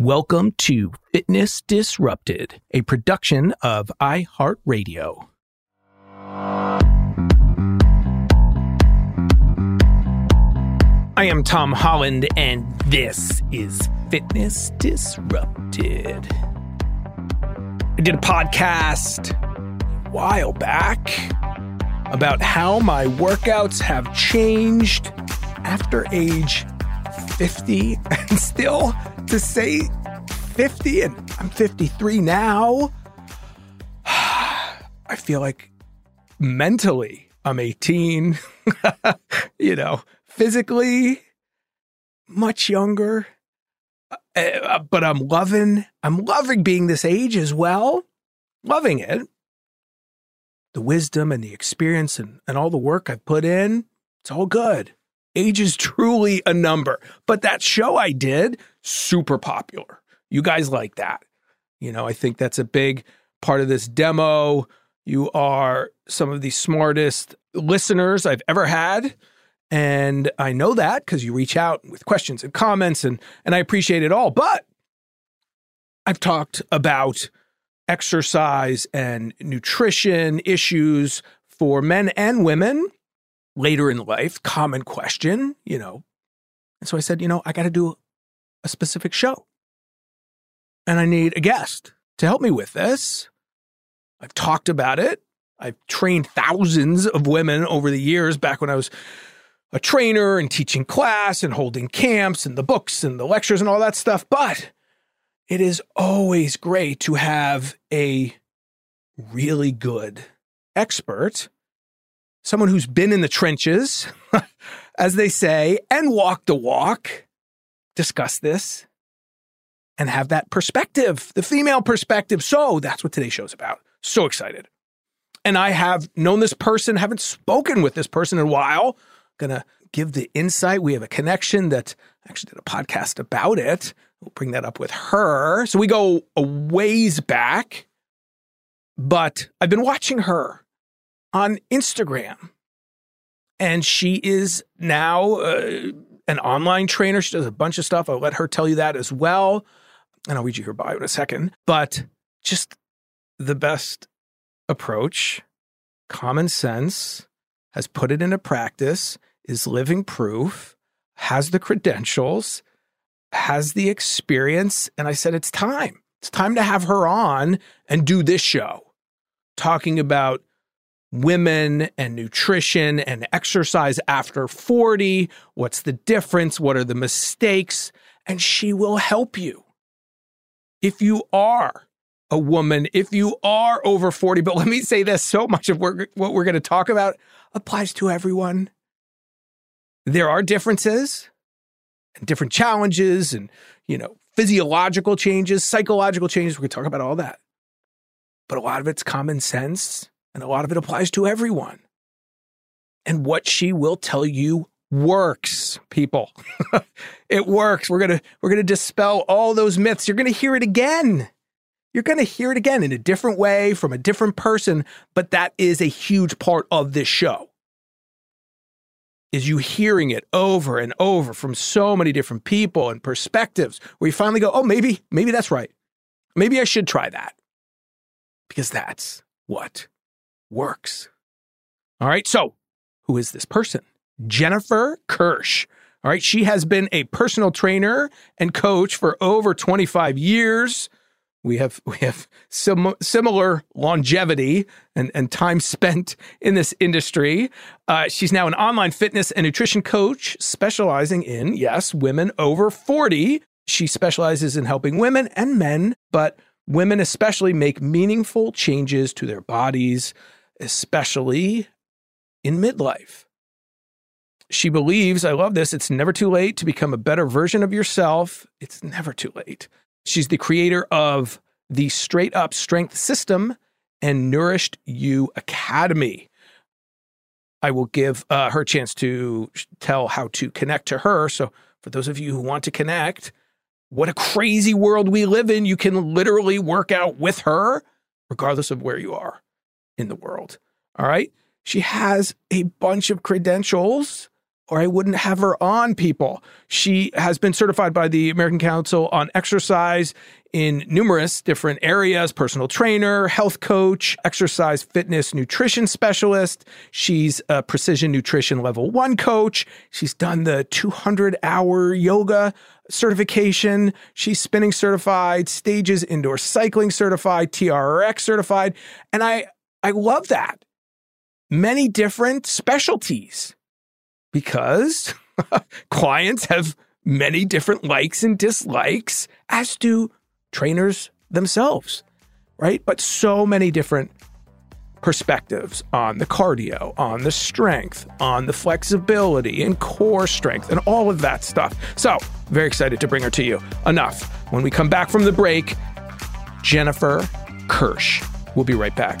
Welcome to Fitness Disrupted, a production of iHeartRadio. I am Tom Holland, and this is Fitness Disrupted. I did a podcast a while back about how my workouts have changed after age 50 and still to say 50 and I'm 53 now, I feel like mentally I'm 18, you know, physically much younger. Uh, but I'm loving, I'm loving being this age as well. Loving it. The wisdom and the experience and, and all the work I've put in, it's all good. Age is truly a number. But that show I did, super popular. You guys like that. You know, I think that's a big part of this demo. You are some of the smartest listeners I've ever had. And I know that because you reach out with questions and comments, and, and I appreciate it all. But I've talked about exercise and nutrition issues for men and women later in life, common question, you know. And so I said, you know, I got to do a specific show. And I need a guest to help me with this. I've talked about it. I've trained thousands of women over the years back when I was a trainer and teaching class and holding camps and the books and the lectures and all that stuff. But it is always great to have a really good expert someone who's been in the trenches, as they say, and walked the walk, discuss this and have that perspective, the female perspective. So that's what today's show's about. So excited. And I have known this person, haven't spoken with this person in a while. Gonna give the insight. We have a connection that I actually did a podcast about it. We'll bring that up with her. So we go a ways back, but I've been watching her on Instagram. And she is now uh, an online trainer. She does a bunch of stuff. I'll let her tell you that as well. And I'll read you her bio in a second. But just the best approach, common sense, has put it into practice, is living proof, has the credentials, has the experience. And I said, it's time. It's time to have her on and do this show, talking about women and nutrition and exercise after 40. What's the difference? What are the mistakes? And she will help you. If you are a woman, if you are over 40, but let me say this so much of what we're going to talk about applies to everyone. There are differences and different challenges and, you know, physiological changes, psychological changes. We can talk about all that. But a lot of it's common sense and a lot of it applies to everyone. And what she will tell you works, people. it works. We're going to we're going to dispel all those myths. You're going to hear it again. You're going to hear it again in a different way from a different person, but that is a huge part of this show. Is you hearing it over and over from so many different people and perspectives where you finally go, "Oh, maybe maybe that's right. Maybe I should try that." Because that's what works. All right. So, who is this person? Jennifer Kirsch. All right. She has been a personal trainer and coach for over 25 years. We have we have sim- similar longevity and, and time spent in this industry. Uh, she's now an online fitness and nutrition coach specializing in, yes, women over 40. She specializes in helping women and men, but women especially make meaningful changes to their bodies, especially in midlife. She believes, I love this, it's never too late to become a better version of yourself. It's never too late. She's the creator of the Straight Up Strength System and Nourished You Academy. I will give uh, her a chance to tell how to connect to her. So, for those of you who want to connect, what a crazy world we live in. You can literally work out with her, regardless of where you are in the world. All right. She has a bunch of credentials, or I wouldn't have her on, people. She has been certified by the American Council on Exercise in numerous different areas personal trainer, health coach, exercise, fitness, nutrition specialist. She's a precision nutrition level one coach. She's done the 200 hour yoga certification. She's spinning certified, stages indoor cycling certified, TRX certified. And I, I love that. Many different specialties because clients have many different likes and dislikes, as do trainers themselves, right? But so many different perspectives on the cardio, on the strength, on the flexibility and core strength, and all of that stuff. So, very excited to bring her to you. Enough. When we come back from the break, Jennifer Kirsch. We'll be right back.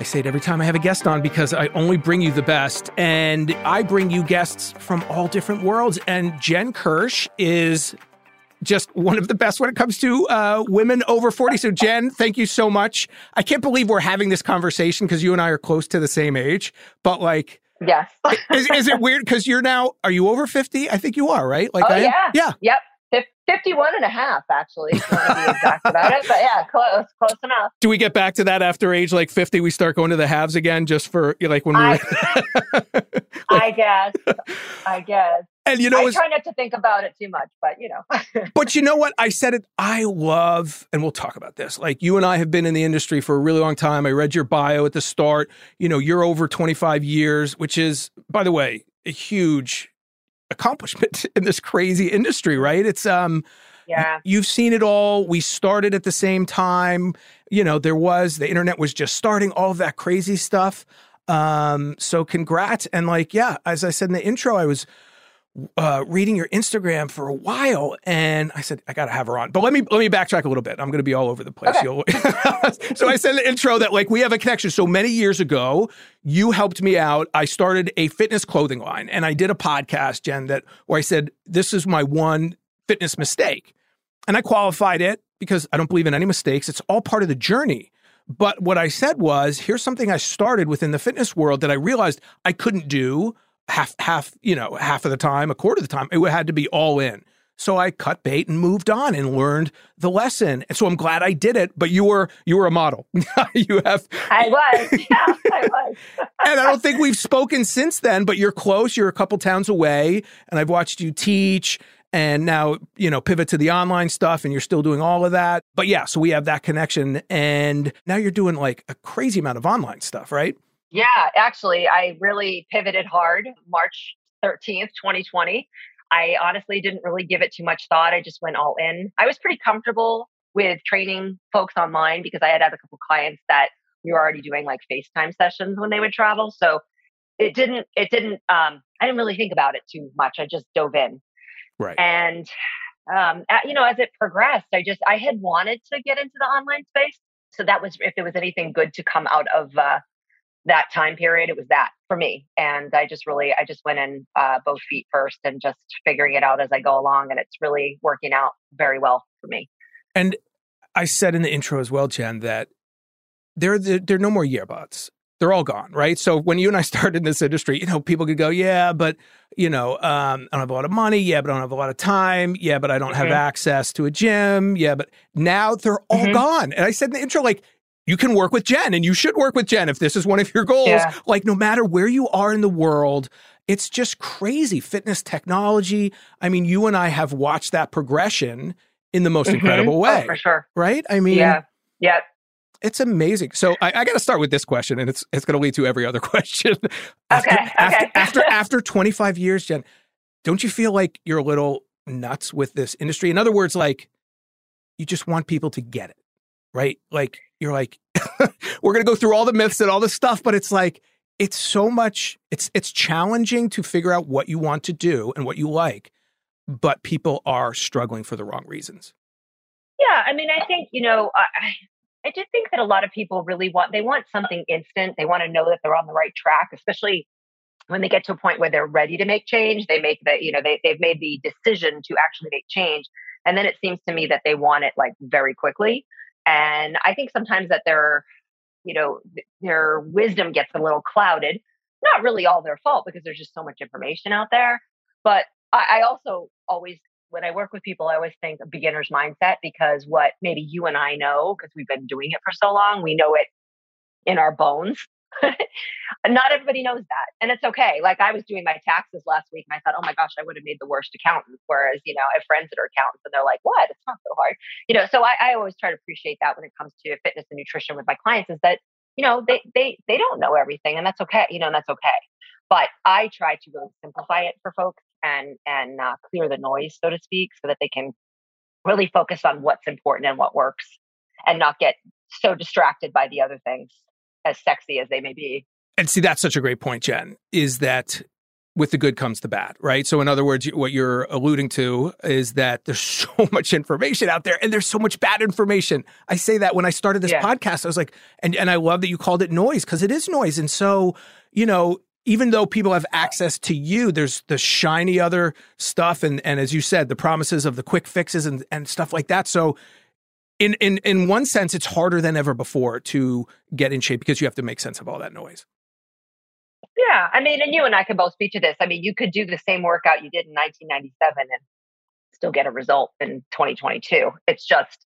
I say it every time I have a guest on because I only bring you the best. And I bring you guests from all different worlds. And Jen Kirsch is just one of the best when it comes to uh, women over 40. So, Jen, thank you so much. I can't believe we're having this conversation because you and I are close to the same age. But, like, Yes. is, is it weird because you're now, are you over 50? I think you are, right? Like, oh, I am? yeah. Yeah. Yep. Fif- 51 and a half, actually, if you want to be exact about it. But yeah, close, close enough. Do we get back to that after age like 50? We start going to the halves again just for like when we I, I guess. I guess. And you know, I try not to think about it too much, but you know. but you know what? I said it. I love, and we'll talk about this. Like you and I have been in the industry for a really long time. I read your bio at the start. You know, you're over 25 years, which is, by the way, a huge accomplishment in this crazy industry, right? It's um yeah. you've seen it all. We started at the same time. You know, there was the internet was just starting, all of that crazy stuff. Um, so congrats. And like, yeah, as I said in the intro, I was uh, reading your Instagram for a while, and I said I got to have her on. But let me let me backtrack a little bit. I'm going to be all over the place. Okay. so I said in the intro that like we have a connection. So many years ago, you helped me out. I started a fitness clothing line, and I did a podcast, Jen, that where I said this is my one fitness mistake, and I qualified it because I don't believe in any mistakes. It's all part of the journey. But what I said was, here's something I started within the fitness world that I realized I couldn't do half half you know half of the time a quarter of the time it had to be all in. So i cut bait and moved on and learned the lesson. And so i'm glad i did it but you were you were a model. You have I was. Yeah, I was. and i don't think we've spoken since then but you're close. You're a couple towns away and i've watched you teach and now you know pivot to the online stuff and you're still doing all of that. But yeah so we have that connection and now you're doing like a crazy amount of online stuff right Yeah, actually, I really pivoted hard March 13th, 2020. I honestly didn't really give it too much thought. I just went all in. I was pretty comfortable with training folks online because I had had a couple clients that we were already doing like FaceTime sessions when they would travel. So it didn't, it didn't, um, I didn't really think about it too much. I just dove in. right And, um, a- you know, as it progressed, I just, I had wanted to get into the online space. So that was, if there was anything good to come out of, uh, that time period, it was that for me. And I just really, I just went in uh, both feet first and just figuring it out as I go along. And it's really working out very well for me. And I said in the intro as well, Jen, that there there, there are no more yearbuds. They're all gone, right? So when you and I started in this industry, you know, people could go, yeah, but you know, um, I don't have a lot of money. Yeah, but I don't have a lot of time. Yeah, but I don't have Mhm. access to a gym. Yeah, but now they're all Mhm. gone. And I said in the intro, like, you can work with Jen, and you should work with Jen if this is one of your goals. Yeah. Like, no matter where you are in the world, it's just crazy. Fitness technology. I mean, you and I have watched that progression in the most Mhm. incredible Oh, way, for sure. right? I mean, yeah. Yeah. it's amazing. So I, I got to start with this question, and it's it's going to lead to every other question. After, Okay, After, okay. after after 25 years, Jen, don't you feel like you're a little nuts with this industry? In other words, like you just want people to get it, right? Like you're like, we're going to go through all the myths and all this stuff, but it's like it's so much. It's it's challenging to figure out what you want to do and what you like, but people are struggling for the wrong reasons. Yeah, I mean, I think you know, I I I do think that a lot of people really want they want something instant. They want to know that they're on the right track, especially when they get to a point where they're ready to make change. They make the, you know they they've made the decision to actually make change, and then it seems to me that they want it like very quickly. And I think sometimes that their you know their wisdom gets a little clouded not really all their fault because there's just so much information out there. But I, I also always, when I work with people, I always think beginner's mindset because what maybe you and I know, because we've been doing it for so long, we know it in our bones. Not everybody knows that. And it's okay. Like I was doing my taxes last week and I thought, oh my gosh, I would have made the worst accountant. Whereas, you know, I have friends that are accountants and they're like, what? It's not so hard. You know, so I, I always try to appreciate that when it comes to fitness and nutrition with my clients is that, you know, they they they don't know everything and that's okay. You know, and that's okay. But I try to really simplify it for folks and and uh, clear the noise, so to speak, so that they can really focus on what's important and what works and not get so distracted by the other things as sexy as they may be. And see, that's such a great point, Jen, is that with the good comes the bad, right? So, in other words, what you're alluding to is that there's so much information out there and there's so much bad information. I say that when I started this yeah. podcast, I was like, and, and I love that you called it noise because it is noise. And so, you know, even though people have access to you, there's the shiny other stuff. And, and as you said, the promises of the quick fixes and, and stuff like that. So, in in in one sense, it's harder than ever before to get in shape because you have to make sense of all that noise. Yeah, I mean, and you and I can both speak to this. I mean, you could do the same workout you did in 1997 and still get a result in 2022. It's just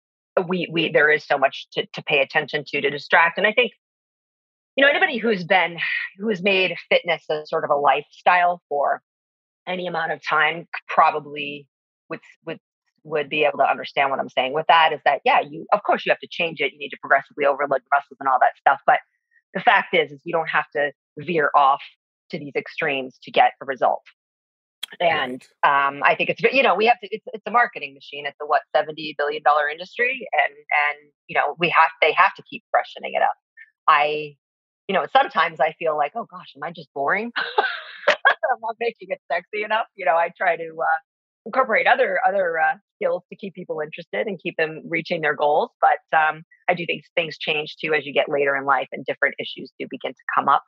we we there is so much to to pay attention to to distract, and I think you know anybody who's been who's made fitness a sort of a lifestyle for any amount of time probably with with would be able to understand what I'm saying with that is that, yeah, you, of course, you have to change it. You need to progressively overload muscles and all that stuff. But the fact is, is you don't have to veer off to these extremes to get a result. And um, I think it's you know we have to it's, it's a marketing machine. It's a what seventy billion dollar industry, and and you know we have they have to keep freshening it up. I you know sometimes I feel like oh gosh, am I just boring? I'm not making it sexy enough. You know I try to uh, incorporate other other uh, skills to keep people interested and keep them reaching their goals. But um, I do think things change too as you get later in life, and different issues do begin to come up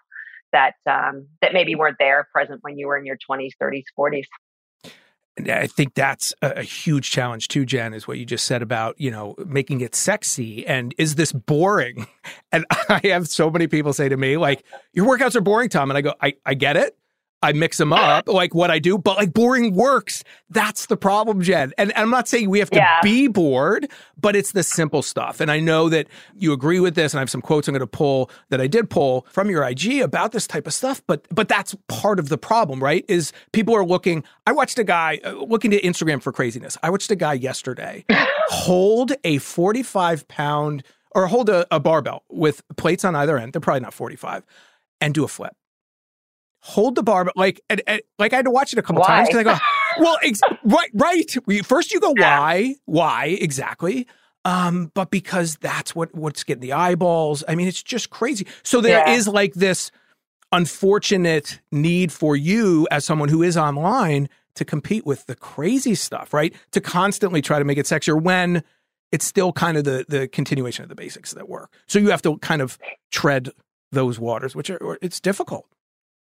that um, that maybe weren't there present when you were in your 20s, 30s, 40s. And I think that's a, huge challenge too, Jen, is what you just said about, you know, making it sexy. And is this boring? And I have so many people say to me, like, your workouts are boring, Tom. And I go, I, I get it. I mix them up like what I do, but like boring works. That's the problem, Jen. And, and I'm not saying we have to yeah. be bored, but it's the simple stuff. And I know that you agree with this, and I have some quotes I'm going to pull that I did pull from your IG about this type of stuff. But but that's part of the problem, right? Is people are looking. I watched a guy uh, looking to Instagram for craziness. I watched a guy yesterday hold a 45 pound or hold a, a barbell with plates on either end. They're probably not 45 and do a flip hold the bar, but like, and, and, like I had to watch it a couple why? times because I go, well, ex- right, right. First, you go, why, why exactly? Um, but because that's what what's getting the eyeballs. I mean, it's just crazy. So there yeah. is like this unfortunate need for you as someone who is online to compete with the crazy stuff, right? To constantly try to make it sexier when it's still kind of the the continuation of the basics that work. So you have to kind of tread those waters, which are it's difficult.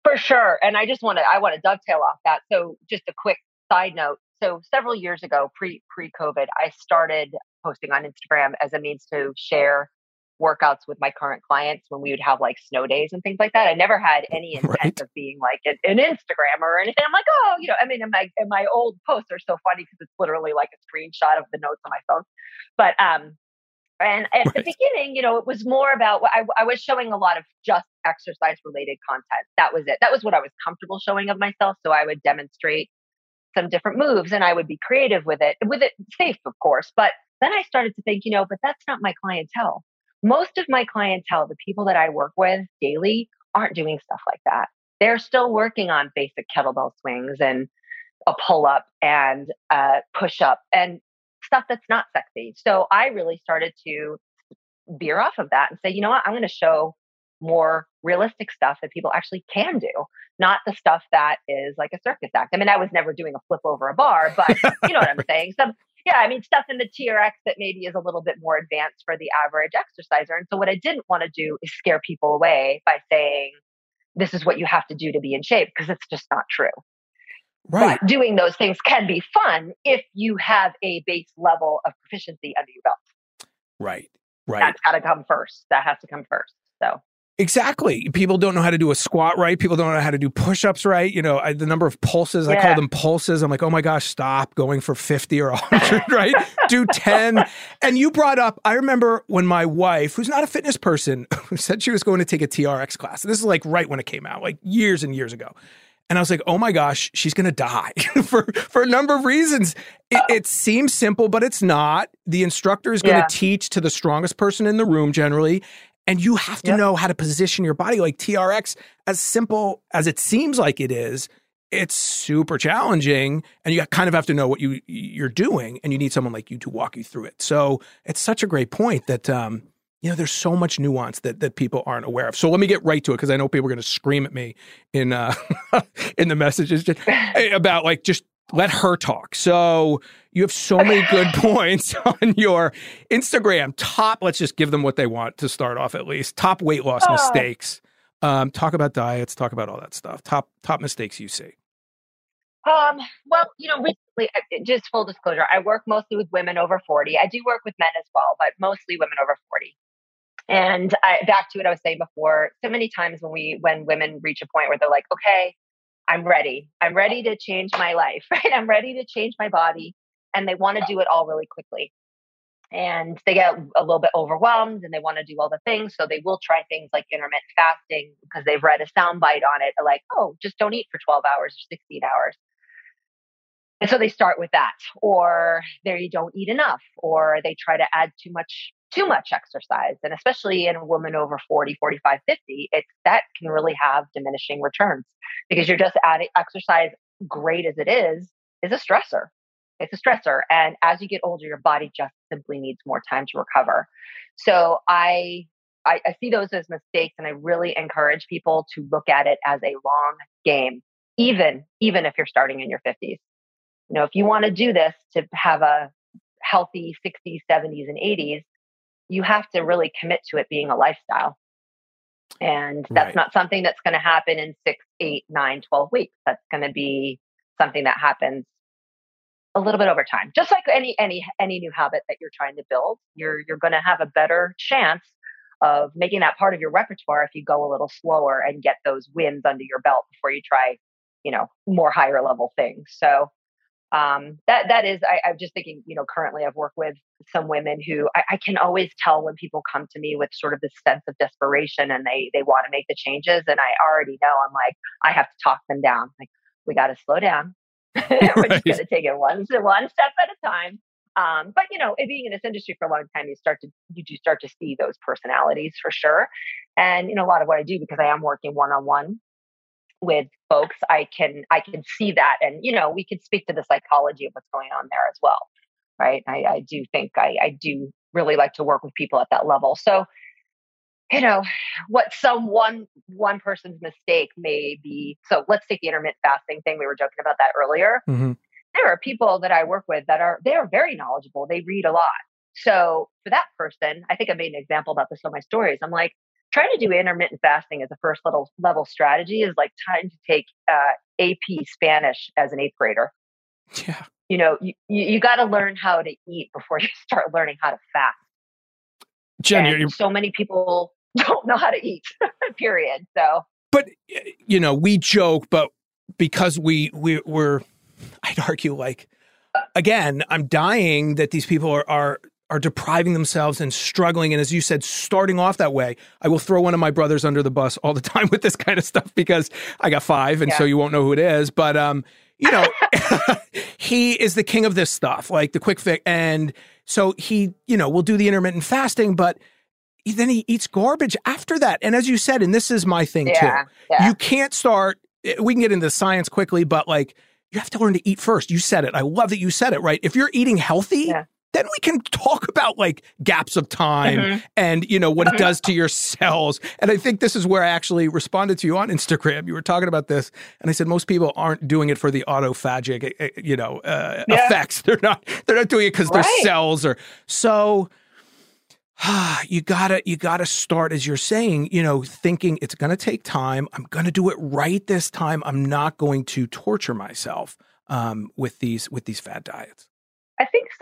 For sure. And I just want to I want to dovetail off that. So just a quick side note. So several years ago, pre pre COVID, I started posting on Instagram as a means to share workouts with my current clients when we would have like snow days and things like that. I never had any intent right. of being like an, an, Instagram or anything. I'm like, oh, you know, I mean, in my in my old posts are so funny because it's literally like a screenshot of the notes on my phone. But um, and at right. the beginning, you know, it was more about I, I was showing a lot of just exercise related content. That was it. That was what I was comfortable showing of myself. So I would demonstrate some different moves and I would be creative with it, with it safe, of course. But then I started to think, you know, but that's not my clientele. Most of my clientele, the people that I work with daily, aren't doing stuff like that. They're still working on basic kettlebell swings and a pull up and a push up and stuff that's not sexy. So I really started to veer off of that and say, you know what, I'm going to show more realistic stuff that people actually can do, not the stuff that is like a circus act. I mean, I was never doing a flip over a bar, but you know what I'm saying? Some, yeah, I mean, stuff in the TRX that maybe is a little bit more advanced for the average exerciser. And so, what I didn't want to do is scare people away by saying, this is what you have to do to be in shape, because it's just not true. Right. But doing those things can be fun if you have a base level of proficiency under your belt. Right. Right. That's got to come first. That has to come first. So Exactly. People don't know how to do a squat right. People don't know how to do push-ups right. You know, I, the number of pulses, I call them pulses. I'm like, oh my gosh, stop going for 50 or 100, right? do 10. And you brought up, I remember when my wife, who's not a fitness person, said she was going to take a TRX class. And this is like right when it came out, like years and years ago. And I was like, oh my gosh, she's going to die for, for a number of reasons. It, it, seems simple, but it's not. The instructor is going to yeah. teach to the strongest person in the room generally. And you have to yep. know how to position your body. Like TRX, as simple as it seems like it is, it's super challenging and you kind of have to know what you you're doing and you need someone like you to walk you through it so it's such a great point that um, you know there's so much nuance that that people aren't aware of so let me get right to it because i know people are going to scream at me in uh in the messages just, about like just let her talk. So you have so many good points on your Instagram. Top, let's just give them what they want to start off at least. Top weight loss oh. mistakes. Um, talk about diets. Talk about all that stuff. Top top mistakes you see. Um, well, you know, recently, just full disclosure, I work mostly with women over 40. I do work with men as well, but mostly women over 40. And I, back to what I was saying before, so many times when we, when women reach a point where they're like, okay, I'm ready. I'm ready to change my life, right? I'm ready to change my body. And they want to do it all really quickly. And they get a little bit overwhelmed and they want to do all the things. So they will try things like intermittent fasting because they've read a soundbite on it, like, oh, just don't eat for 12 hours or 16 hours. And so they start with that, or they don't eat enough, or they try to add too much too much exercise and especially in a woman over 40 45 50 it's that can really have diminishing returns because you're just adding exercise great as it is is a stressor. It's a stressor and as you get older your body just simply needs more time to recover. So i I, I see those as mistakes and i really encourage people to look at it as a long game even even if you're starting in your 50s you know if you want to do this to have a healthy 60s 70s and 80s you have to really commit to it being a lifestyle. And that's right. not something that's going to happen in six, eight, nine, 12 weeks. That's going to be something that happens a little bit over time. Just like any any any new habit that you're trying to build, you're you're going to have a better chance of making that part of your repertoire if you go a little slower and get those wins under your belt before you try, you know, more higher level things. So um, that that is I, am just thinking you know currently i've worked with some women who I, I, can always tell when people come to me with sort of this sense of desperation and they they want to make the changes and i already know i'm like i have to talk them down like we got to slow down. We're just going to take it one one step at a time. Um, but you know being in this industry for a long time you start to you do start to see those personalities for sure. And you know a lot of what i do because i am working one-on-one with folks i can i can see that and you know we could speak to the psychology of what's going on there as well right? I, I do think I, I do really like to work with people at that level. So you know what some one one person's mistake may be so let's take the intermittent fasting thing we were joking about that earlier. Mm-hmm. there are people that i work with that are they are very knowledgeable they read a lot. So for that person i think i made an example about this on my stories i'm like trying to do intermittent fasting as a first level level strategy is like trying to take uh, AP Spanish as an eighth grader. Yeah. You know, you, you, you got to learn how to eat before you start learning how to fast. Jen, you're, so many people don't know how to eat, period. So, but, you know, we joke, but because we, we we're, I'd argue like, again, I'm dying that these people are, are are depriving themselves and struggling. And as you said, starting off that way, I will throw one of my brothers under the bus all the time with this kind of stuff because I got five, and yeah. so you won't know who it is. But um, you know, he is the king of this stuff, like the quick fix. And so he, you know, will do the intermittent fasting, but then he eats garbage after that. And as you said, and this is my thing yeah, too, yeah. you can't start. Eh, we can get into science quickly, but like you have to learn to eat first. You said it. I love that you said it. Right? If you're eating healthy. Yeah then we can talk about like gaps of time mm-hmm. and you know what it does to your cells and i think this is where i actually responded to you on instagram you were talking about this and i said most people aren't doing it for the autophagic eh, eh, you know uh, yeah. effects they're not they're not doing it because right. their cells are so you gotta you gotta start as you're saying you know thinking it's gonna take time i'm gonna do it right this time i'm not going to torture myself um, with these with these fad diets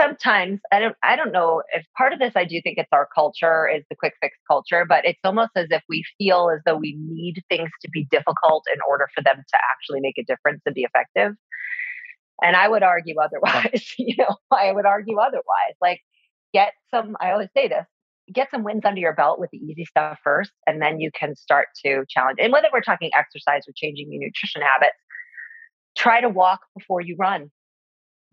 sometimes I don't I don't know if part of this I do think it's our culture is the quick fix culture, but it's almost as if we feel as though we need things to be difficult in order for them to actually make a difference and be effective. And I would argue otherwise. you know, I would argue otherwise. Like get some I always say this, get some wins under your belt with the easy stuff first, and then you can start to challenge. And whether we're talking exercise or changing your nutrition habits, try to walk before you run.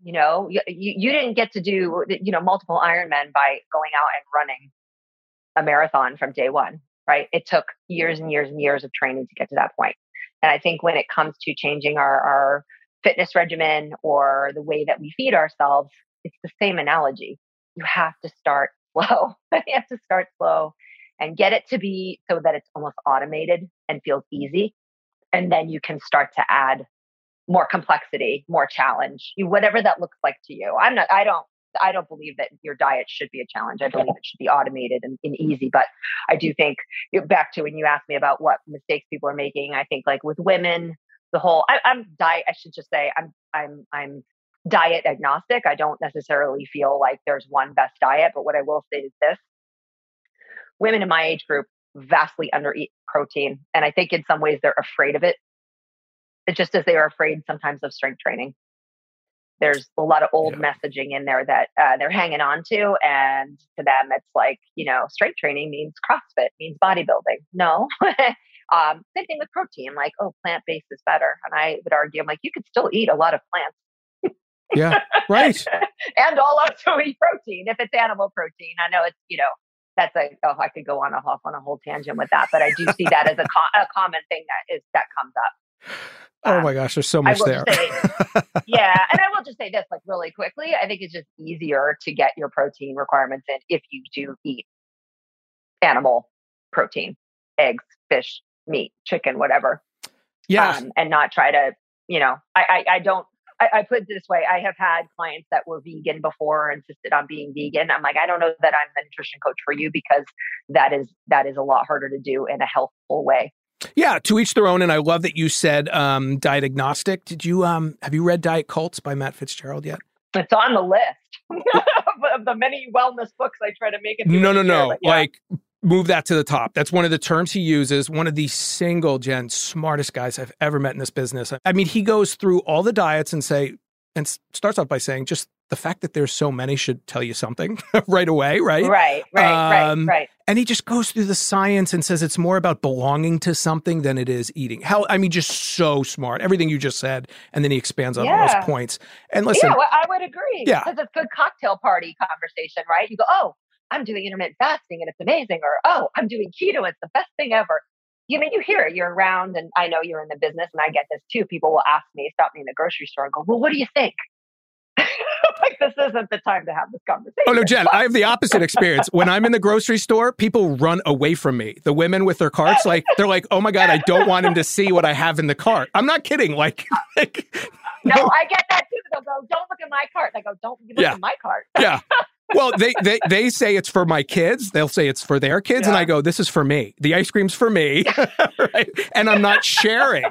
You know, you, you didn't get to do, uh, you know, multiple Ironmen by going out and running a marathon from day one, right? It took years and years and years of training to get to that point. And I think when it comes to changing our, our fitness regimen or the way that we feed ourselves, it's the same analogy. You have to start slow. you have to start slow and get it to be so that it's almost automated and feels easy. And then you can start to add more complexity, more challenge, whatever that looks like to you. I'm not, I don't, I don't believe that your diet should be a challenge. I believe it should be automated and, and easy. But I do think back to when you asked me about what mistakes people are making, I think like with women, the whole I, I'm diet. I should just say I'm I'm I'm diet agnostic. I don't necessarily feel like there's one best diet, but what I will say is this women in my age group vastly undereat protein. And I think in some ways they're afraid of it, just as they are afraid sometimes of strength training. There's a lot of old yeah. messaging in there that uh, they're hanging on to. And to them, it's like, you know, strength training means CrossFit, means bodybuilding. No. um, same thing with protein, like, oh, plant based is better. And I would argue, I'm like, you could still eat a lot of plants yeah, right. and I'll also eat protein if it's animal protein. I know it's, you know, that's a, oh, I could go on a off on a whole tangent with that, but I do see that as a, co- a common thing that is, that comes up. Oh um, my gosh, there's so much there. Say, yeah. And I will just say this like really quickly. I think it's just easier to get your protein requirements in if you do eat animal protein, eggs, fish, meat, chicken, whatever. Yeah. Um, and not try to, you know, I, I, I don't I, I, put it this way I have had clients that were vegan before, insisted on being vegan. I'm like, I don't know that I'm the nutrition coach for you because that is that is a lot harder to do in a healthful way. Yeah, to each their own. And I love that you said um, diet agnostic. Did you um, have you read Diet Cults by Matt Fitzgerald yet? It's on the list of the many wellness books I try to make it. No, no, no. Yeah. Like move that to the top. That's one of the terms he uses. One of the single gen smartest guys I've ever met in this business. I mean, he goes through all the diets and say, and starts off by saying, just the fact that there's so many should tell you something right away, right? Right, right, um, right, right. And he just goes through the science and says it's more about belonging to something than it is eating. Hell, I mean, just so smart. Everything you just said, and then he expands on yeah. those points. And listen, yeah, well, I would agree. Yeah, because it's good cocktail party conversation, right? You go, oh, I'm doing intermittent fasting and it's amazing, or oh, I'm doing keto, it's the best thing ever. You I mean you hear it, you're around, and I know you're in the business, and I get this too. People will ask me, stop me in the grocery store, and go, "Well, what do you think?" like this isn't the time to have this conversation. Oh no, Jen, I have the opposite experience. When I'm in the grocery store, people run away from me. The women with their carts, like they're like, "Oh my god, I don't want him to see what I have in the cart." I'm not kidding. Like, like no, no, I get that too. They'll go, "Don't look at my cart." I go, "Don't look yeah. at my cart." yeah, well, they, they they say it's for my kids. They'll say it's for their kids, yeah. and I go, "This is for me. The ice cream's for me, right? And I'm not sharing."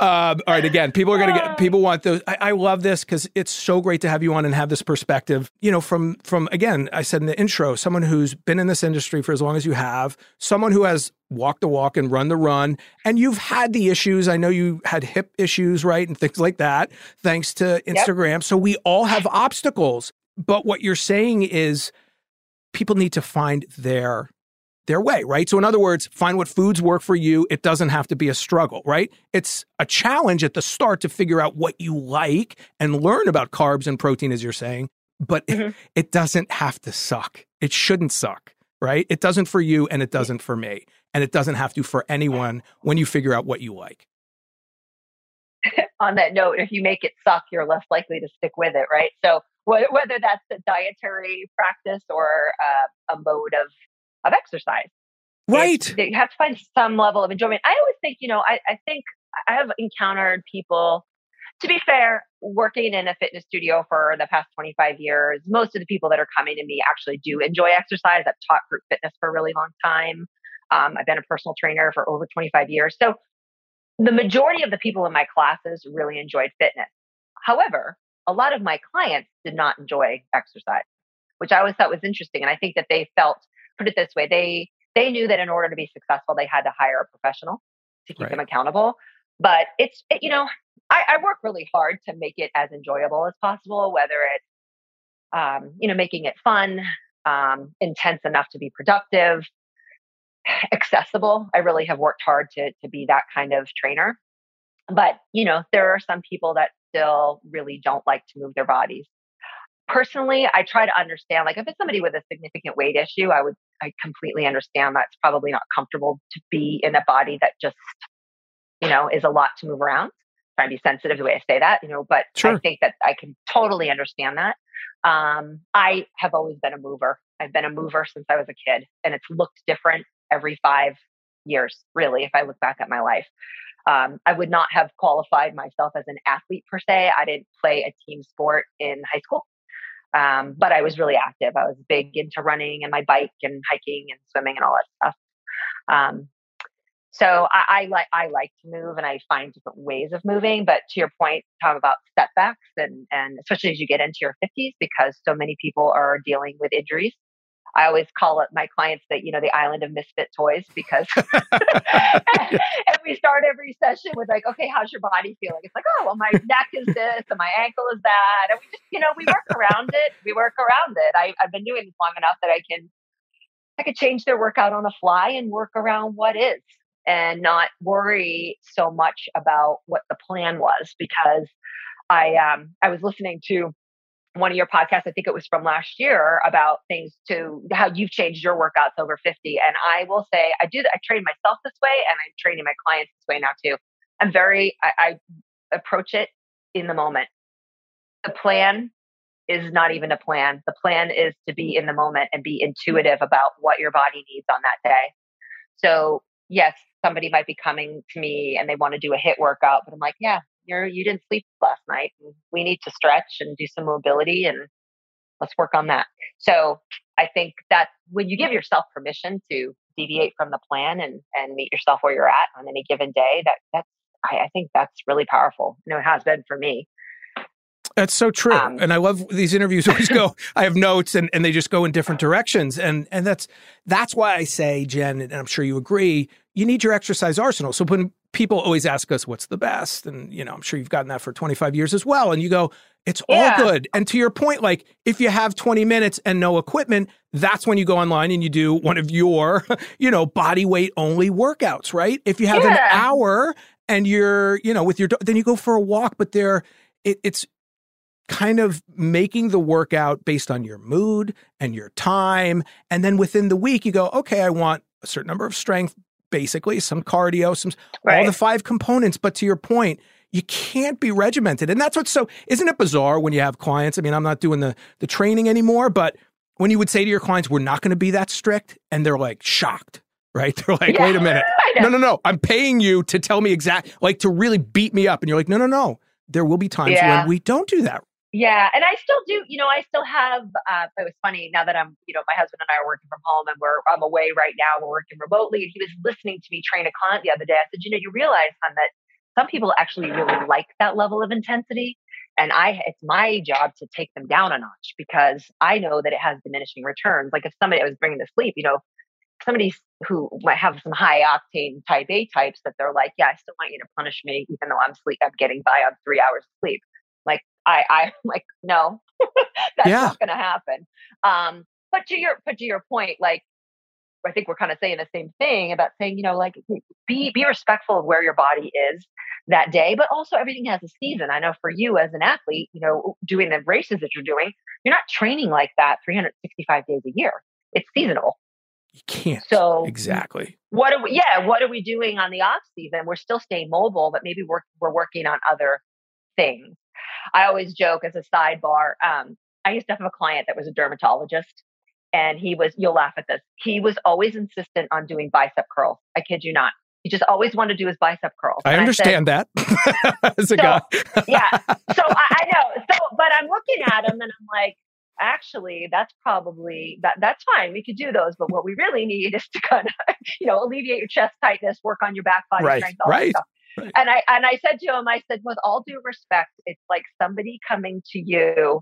Um, all right, again, people are going to get people want those. I, I love this because it's so great to have you on and have this perspective. You know, from from again, I said in the intro, someone who's been in this industry for as long as you have, someone who has walked the walk and run the run, and you've had the issues. I know you had hip issues, right, and things like that, thanks to Instagram. Yep. So we all have obstacles. But what you're saying is people need to find their their way, right? So in other words, find what foods work for you. It doesn't have to be a struggle, right? It's a challenge at the start to figure out what you like and learn about carbs and protein as you're saying, but mm-hmm. it, it doesn't have to suck. It shouldn't suck, right? It doesn't for you and it doesn't for me. And it doesn't have to for anyone when you figure out what you like. On that note, if you make it suck, you're less likely to stick with it, right? So whether that's a dietary practice or uh, a mode of of exercise. Right. you have to find some level of enjoyment. I always think, you know, I, I think I have encountered people. To be fair, working in a fitness studio for the past 25 years, most of the people that are coming to me actually do enjoy exercise. I've taught group fitness for a really long time. Um, I've been a personal trainer for over 25 years. So the majority of the people in my classes really enjoyed fitness. However, a lot of my clients did not enjoy exercise, which I always thought was interesting. And I think that they felt, put it this way, they they knew that in order to be successful, they had to hire a professional to keep right. them accountable. But it's it, you know, I, I, work really hard to make it as enjoyable as possible, whether it's um, you know making it fun, um, intense enough to be productive, accessible. I really have worked hard to to be that kind of trainer. But you know, there are some people that still really don't like to move their bodies. Personally, I try to understand, like if it's somebody with a significant weight issue, I would, I completely understand that's probably not comfortable to be in a body that just, you know, is a lot to move around. Trying to be sensitive the way I say that, you know, but sure. I think that I can totally understand that. Um, I have always been a mover. I've been a mover since I was a kid, and it's looked different every five years, really, if I look back at my life. Um, I would not have qualified myself as an athlete per se. I didn't play a team sport in high school, um, but I was really active. I was big into running and my bike and hiking and swimming and all that stuff. Um, so I, I, like I like to move and I find different ways of moving. But to your point, Tom, about setbacks and and especially as you get into your 50s, because so many people are dealing with injuries. I always call it my clients that, you know, the island of misfit toys because and we start every session with like, okay, how's your body feeling? It's like, oh, well, my neck is this and my ankle is that. And we just, you know, we work around it. We work around it. I, I've been doing this long enough that I can, I could change their workout on the fly and work around what is and not worry so much about what the plan was because I, um, I was listening to one of your podcasts, I think it was from last year, about things to how you've changed your workouts over 50. And I will say, I do, I train myself this way and I'm training my clients this way now too. I'm very, I, I approach it in the moment. The plan is not even a plan. The plan is to be in the moment and be mm-hmm. intuitive about what your body needs on that day. So, yes, somebody might be coming to me and they want to do a HIIT workout, but I'm like, yeah, you're you didn't sleep last night and we need to stretch and do some mobility and let's work on that so i think that when you give yourself permission to deviate from the plan and and meet yourself where you're at on any given day that that's i, I think that's really powerful you know it has been for me that's so true. Um, and I love these interviews always go, I have notes and, and they just go in different directions. And and that's that's why I say, Jen, and I'm sure you agree, you need your exercise arsenal. So when people always ask us what's the best and you know i'm sure you've gotten that for 25 years as well and you go it's yeah. all good and to your point like if you have 20 minutes and no equipment that's when you go online and you do one of your you know body weight only workouts right if you have yeah. an hour and you're you know with your then you go for a walk but there it, it's kind of making the workout based on your mood and your time and then within the week you go okay i want a certain number of strength basically, some cardio, some right. all the five components. But to your point, you can't be regimented. And that's what's so isn't it bizarre when you have clients? I mean, I'm not doing the the training anymore, but when you would say to your clients, we're not going to be that strict, and they're like shocked, right? They're like, yeah, wait a minute. No, no, no. I'm paying you to tell me exact like to really beat me up. And you're like, no, no, no. There will be times yeah. when we don't do that. Yeah, and I still do. You know, I still have. Uh, it was funny now that I'm. You know, my husband and I are working from home, and we're I'm away right now. We're working remotely, and he was listening to me train a client the other day. I said, you know, you realize, hon, that some people actually really like that level of intensity, and I it's my job to take them down a notch because I know that it has diminishing returns. Like if somebody I was bringing to sleep, you know, somebody who might have some high octane type A types that they're like, yeah, I still want you to punish me, even though I'm sleep, I'm getting by on three hours of sleep. I, I'm like, no, that's yeah. not going to happen. Um, but to your, but to your point, like, I think we're kind of saying the same thing about saying, you know, like be be respectful of where your body is that day, but also everything has a season. I know for you as an athlete, you know, doing the races that you're doing, you're not training like that 365 days a year. It's seasonal. You can't. So exactly. What are we? Yeah, what are we doing on the off season? We're still staying mobile, but maybe we're we're working on other things. I always joke as a sidebar. Um, I used to have a client that was a dermatologist, and he was, you'll laugh at this, he was always insistent on doing bicep curls. I kid you not. He just always wanted to do his bicep curls. I understand I said, that as a so, guy. yeah. So I, I know. So, but I'm looking at him and I'm like, actually that's probably that that's fine we could do those but what we really need is to kind of you know alleviate your chest tightness work on your back body right, strength all right. that stuff right. And I and I said to him, I said, with all due respect, it's like somebody coming to you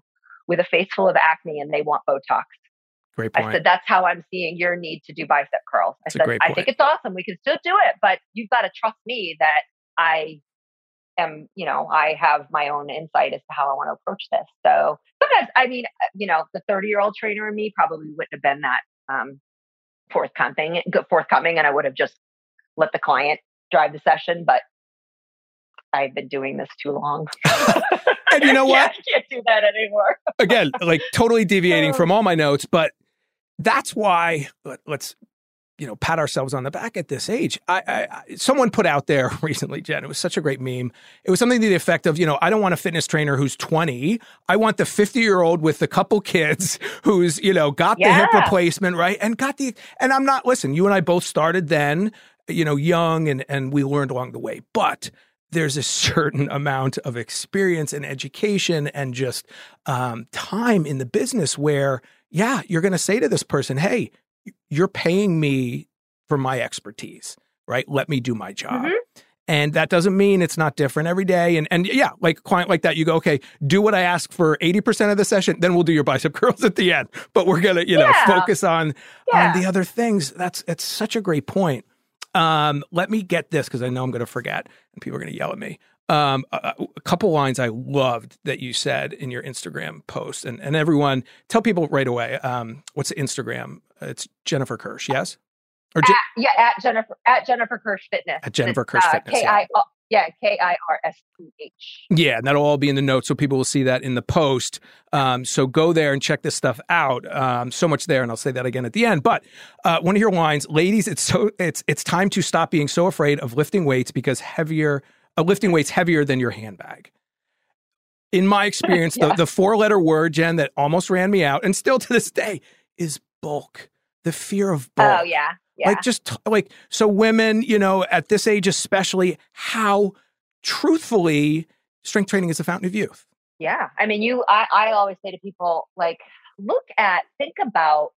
with a face full of acne and they want Botox. Great point. I said, that's how I'm seeing your need to do bicep curls. I That's said, I think it's awesome. We can still do it, but you've got to trust me that I am, you know, I have my own insight as to how I want to approach this. So sometimes, I mean, uh, you know, the 30 year old trainer in me probably wouldn't have been that um, forthcoming, forthcoming, and I would have just let the client drive the session. But I've been doing this too long. and you know what? I can't do that anymore. Again, like totally deviating from oh. all my notes, but that's why let, us you know pat ourselves on the back at this age. I, I, someone put out there recently, Jen. It was such a great meme. It was something to the effect of, you know, I don't want a fitness trainer who's 20. I want the 50 year old with a couple kids who's you know got yeah. the hip replacement right and got the. And I'm not. Listen, you and I both started then, you know, young, and and we learned along the way, but there's a certain amount of experience and education and just um, time in the business where, yeah, you're going to say to this person, hey, you're paying me for my expertise, right? Let me do my job. Mm-hmm. And that doesn't mean it's not different every day. And and yeah, like client like that, you go, okay, do what I ask for 80% of the session, then we'll do your bicep curls at the end. But we're gonna, you know, yeah. focus on yeah. on the other things. That's it's such a great point. Um, let me get this because I know I'm gonna forget and people are gonna yell at me. Um, a, a, couple lines I loved that you said in your Instagram post, and, and everyone tell people right away. Um, what's the Instagram? It's Jennifer Kirsch, yes? Or Je- at, yeah, at Jennifer at Jennifer Kirsch Fitness. At Jennifer Kirsch uh, Fitness. K I yeah K I R S T H. Yeah, and that'll all be in the notes, so people will see that in the post. Um, so go there and check this stuff out. Um, so much there, and I'll say that again at the end. But uh, one of your lines, ladies, it's so it's it's time to stop being so afraid of lifting weights because heavier uh, lifting weights heavier than your handbag. In my experience, yeah. the, the four letter word, Jen, that almost ran me out, and still to this day, is bulk. The fear of bulk. Oh, yeah. Yeah. Like just like so women, you know, at this age especially, how truthfully strength training is a fountain of youth. Yeah. I mean, you I, I always say to people, like, look at, think about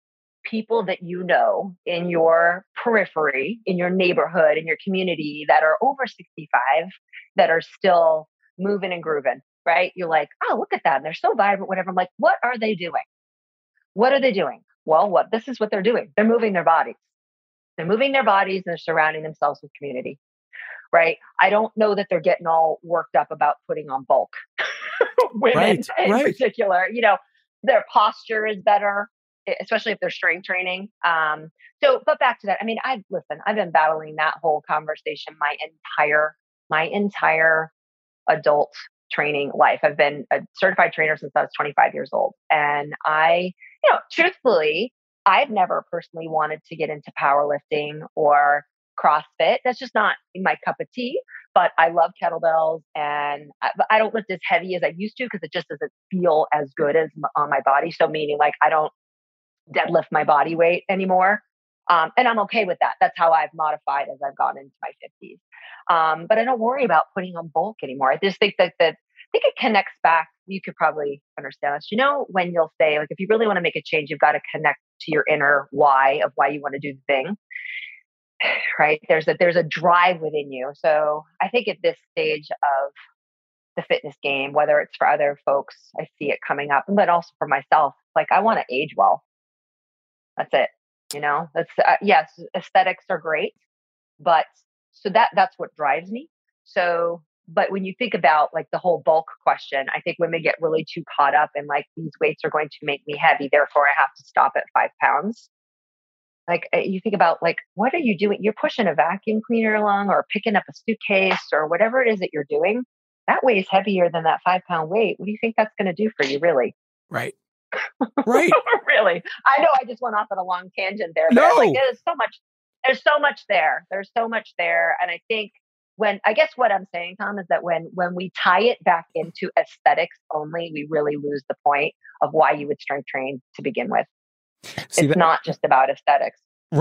people that you know in your periphery, in your neighborhood, in your community that are over 65 that are still moving and grooving, right? You're like, oh, look at that. And They're so vibrant, whatever. I'm like, what are they doing? What are they doing? Well, what this is what they're doing. They're moving their bodies. They're moving their bodies and they're surrounding themselves with community. Right. I don't know that they're getting all worked up about putting on bulk. Women right, in right. particular, you know, their posture is better especially if they're strength training. Um, so, but back to that. I mean, I listen. I've been battling that whole conversation my entire my entire adult training life. I've been a certified trainer since I was 25 years old, and I, you know, truthfully, I've never personally wanted to get into powerlifting or CrossFit. That's just not my cup of tea. But I love kettlebells, and I, I don't lift as heavy as I used to because it just doesn't feel as good as on my body. So meaning, like, I don't deadlift my body weight anymore. Um, and I'm okay with that. That's how I've modified as I've gotten into my 50s. Um, but I don't worry about putting on bulk anymore. I just think that, that I think it connects back. You could probably understand this. You know, when you'll say, like, if you really want to make a change, you've got to connect to your inner why of why you want to do the thing. Right? There's a there's a drive within you. So I think at this stage of the fitness game, whether it's for other folks, I see it coming up, but also for myself. Like I want to age well. That's it. You know, that's uh, yes, aesthetics are great, but so that that's what drives me. So, but when you think about like the whole bulk question, I think women get really too caught up in like these weights are going to make me heavy, therefore I have to stop at five pounds. Like uh, you think about like what are you doing? You're pushing a vacuum cleaner along or picking up a suitcase or whatever it is that you're doing. That weighs heavier than that five pound weight. What do you think that's going to do for you, really? Right. Right. really. I know I just went off on a long tangent there. But no. like, there's so much there's so much there. There's so much there. And I think when I guess what I'm saying, Tom, is that when when we tie it back into aesthetics only, we really lose the point of why you would strength train to begin with. See, it's that, not just about aesthetics.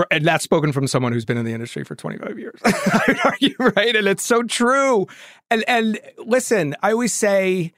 And that's spoken from someone who's been in the industry for 25 years. Are you right? And it's so true. And and listen, I always say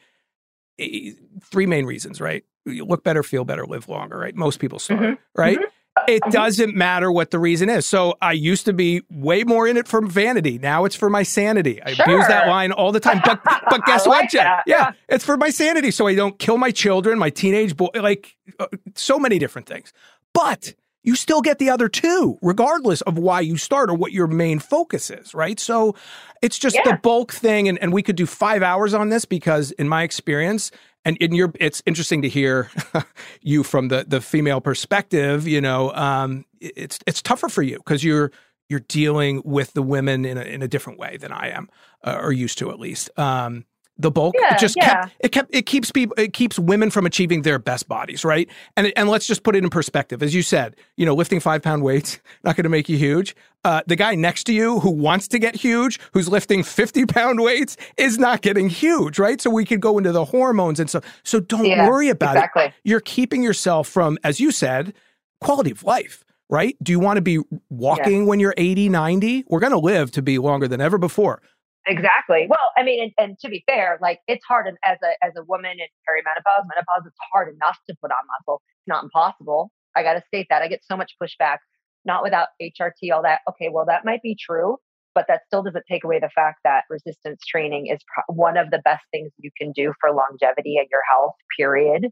eh, three main reasons, right? you look better, feel better, live longer, right? Most people start, mm-hmm. right? Mm-hmm. It doesn't matter what the reason is. So I used to be way more in it for vanity. Now it's for my sanity. I Sure. abuse that line all the time. But but guess I what, like Jen? Yeah, it's for my sanity, so I don't kill my children, my teenage boy, like uh, so many different things. But you still get the other two, regardless of why you start or what your main focus is, right? So it's just the bulk thing, and, and we could do five hours on this because, in my experience, and in your, it's interesting to hear you from the the female perspective. You know, um, it's it's tougher for you because you're you're dealing with the women in a in a different way than I am, uh, or used to at least. Um, the bulk Yeah, it just yeah. kept it kept it keeps people it keeps women from achieving their best bodies right? And and let's just put it in perspective. As you said you know lifting five pound weights not going to make you huge. Uh, the guy next to you who wants to get huge who's lifting 50 pound weights is not getting huge right? So we could go into the hormones and so so don't Yeah, worry about exactly. it you're keeping yourself from as you said quality of life right? Do you want to be walking when you're 80 90 we're going to live to be longer than ever before Exactly. Well, I mean, and, and to be fair, like it's hard as a as a woman in perimenopause, menopause. It's hard enough to put on muscle. It's not impossible. I got to state that. I get so much pushback. Not without HRT, all that. Okay, well, that might be true, but that still doesn't take away the fact that resistance training is pro- one of the best things you can do for longevity and your health. Period.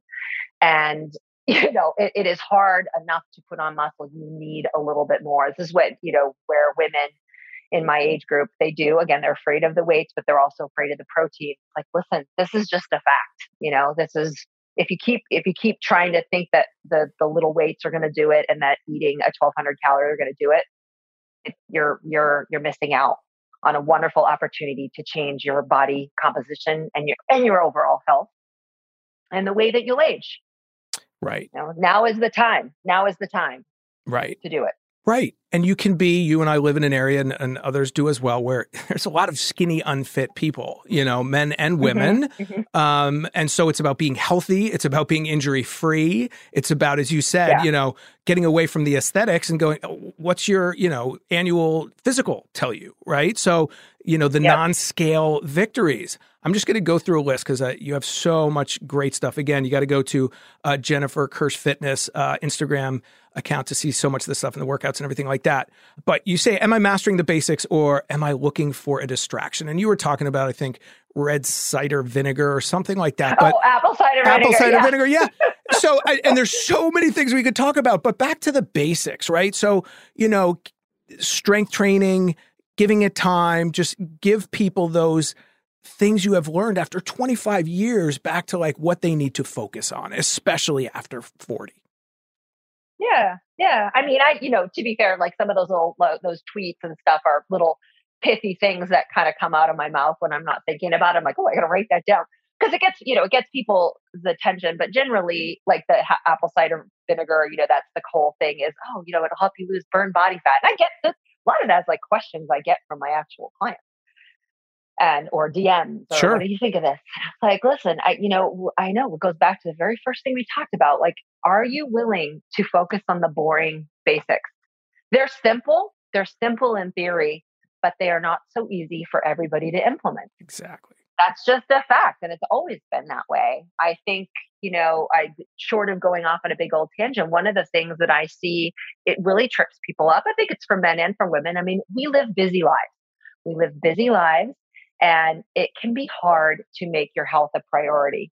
And you know, it, it is hard enough to put on muscle. You need a little bit more. This is what you know where women in my age group they do again they're afraid of the weights but they're also afraid of the protein. Like listen this is just a fact you know? This is if you keep if you keep trying to think that the the little weights are going to do it and that eating a 1200 calorie are going to do it, it you're you're you're missing out on a wonderful opportunity to change your body composition and your and your overall health and the way that you'll age. Right. You know now is the time now is the time right. to do it Right. And you can be, you and I live in an area and, and others do as well, where there's a lot of skinny, unfit people, you know, men and women. Mhm. Um, and so it's about being healthy. It's about being injury free. It's about, as you said, Yeah. you know, getting away from the aesthetics and going, "Oh, what's your, you know, annual physical tell you, right? So, you know, the Yep. non scale victories. I'm just going to go through a list because uh, you have so much great stuff. Again, you got to go to uh, Jennifer Kirsch Fitness uh, Instagram account to see so much of the stuff and the workouts and everything like that. But you say, Am I mastering the basics or am I looking for a distraction? And you were talking about, I think, red cider vinegar or something like that. But oh apple cider vinegar apple cider yeah. vinegar, yeah. So, I- and there's so many things we could talk about, but back to the basics, right? So, you know, strength training, giving it time, just give people those things you have learned after 25 years back to like what they need to focus on, especially after 40. Yeah, yeah. I mean, I you know, to be fair, like some of those little those tweets and stuff are little pithy things that kind of come out of my mouth when I'm not thinking about it. I'm like, oh, I got to write that down because it gets you know it gets people's attention. But generally, like the ha- apple cider vinegar, you know, that's the whole thing is oh, you know, it'll help you lose burn body fat. And I get this, a lot of that's like questions I get from my actual clients and or DMs. Or, Sure. What do you think of this? Like, listen, I you know I know it goes back to the very first thing we talked about. Like, are you willing to focus on the boring basics? They're simple. They're simple in theory, but they are not so easy for everybody to implement. Exactly. That's just a fact, and it's always been that way. I think you know, I short of going off on a big old tangent. One of the things that I see it really trips people up. I think it's for men and for women. I mean, we live busy lives. We live busy lives and it can be hard to make your health a priority.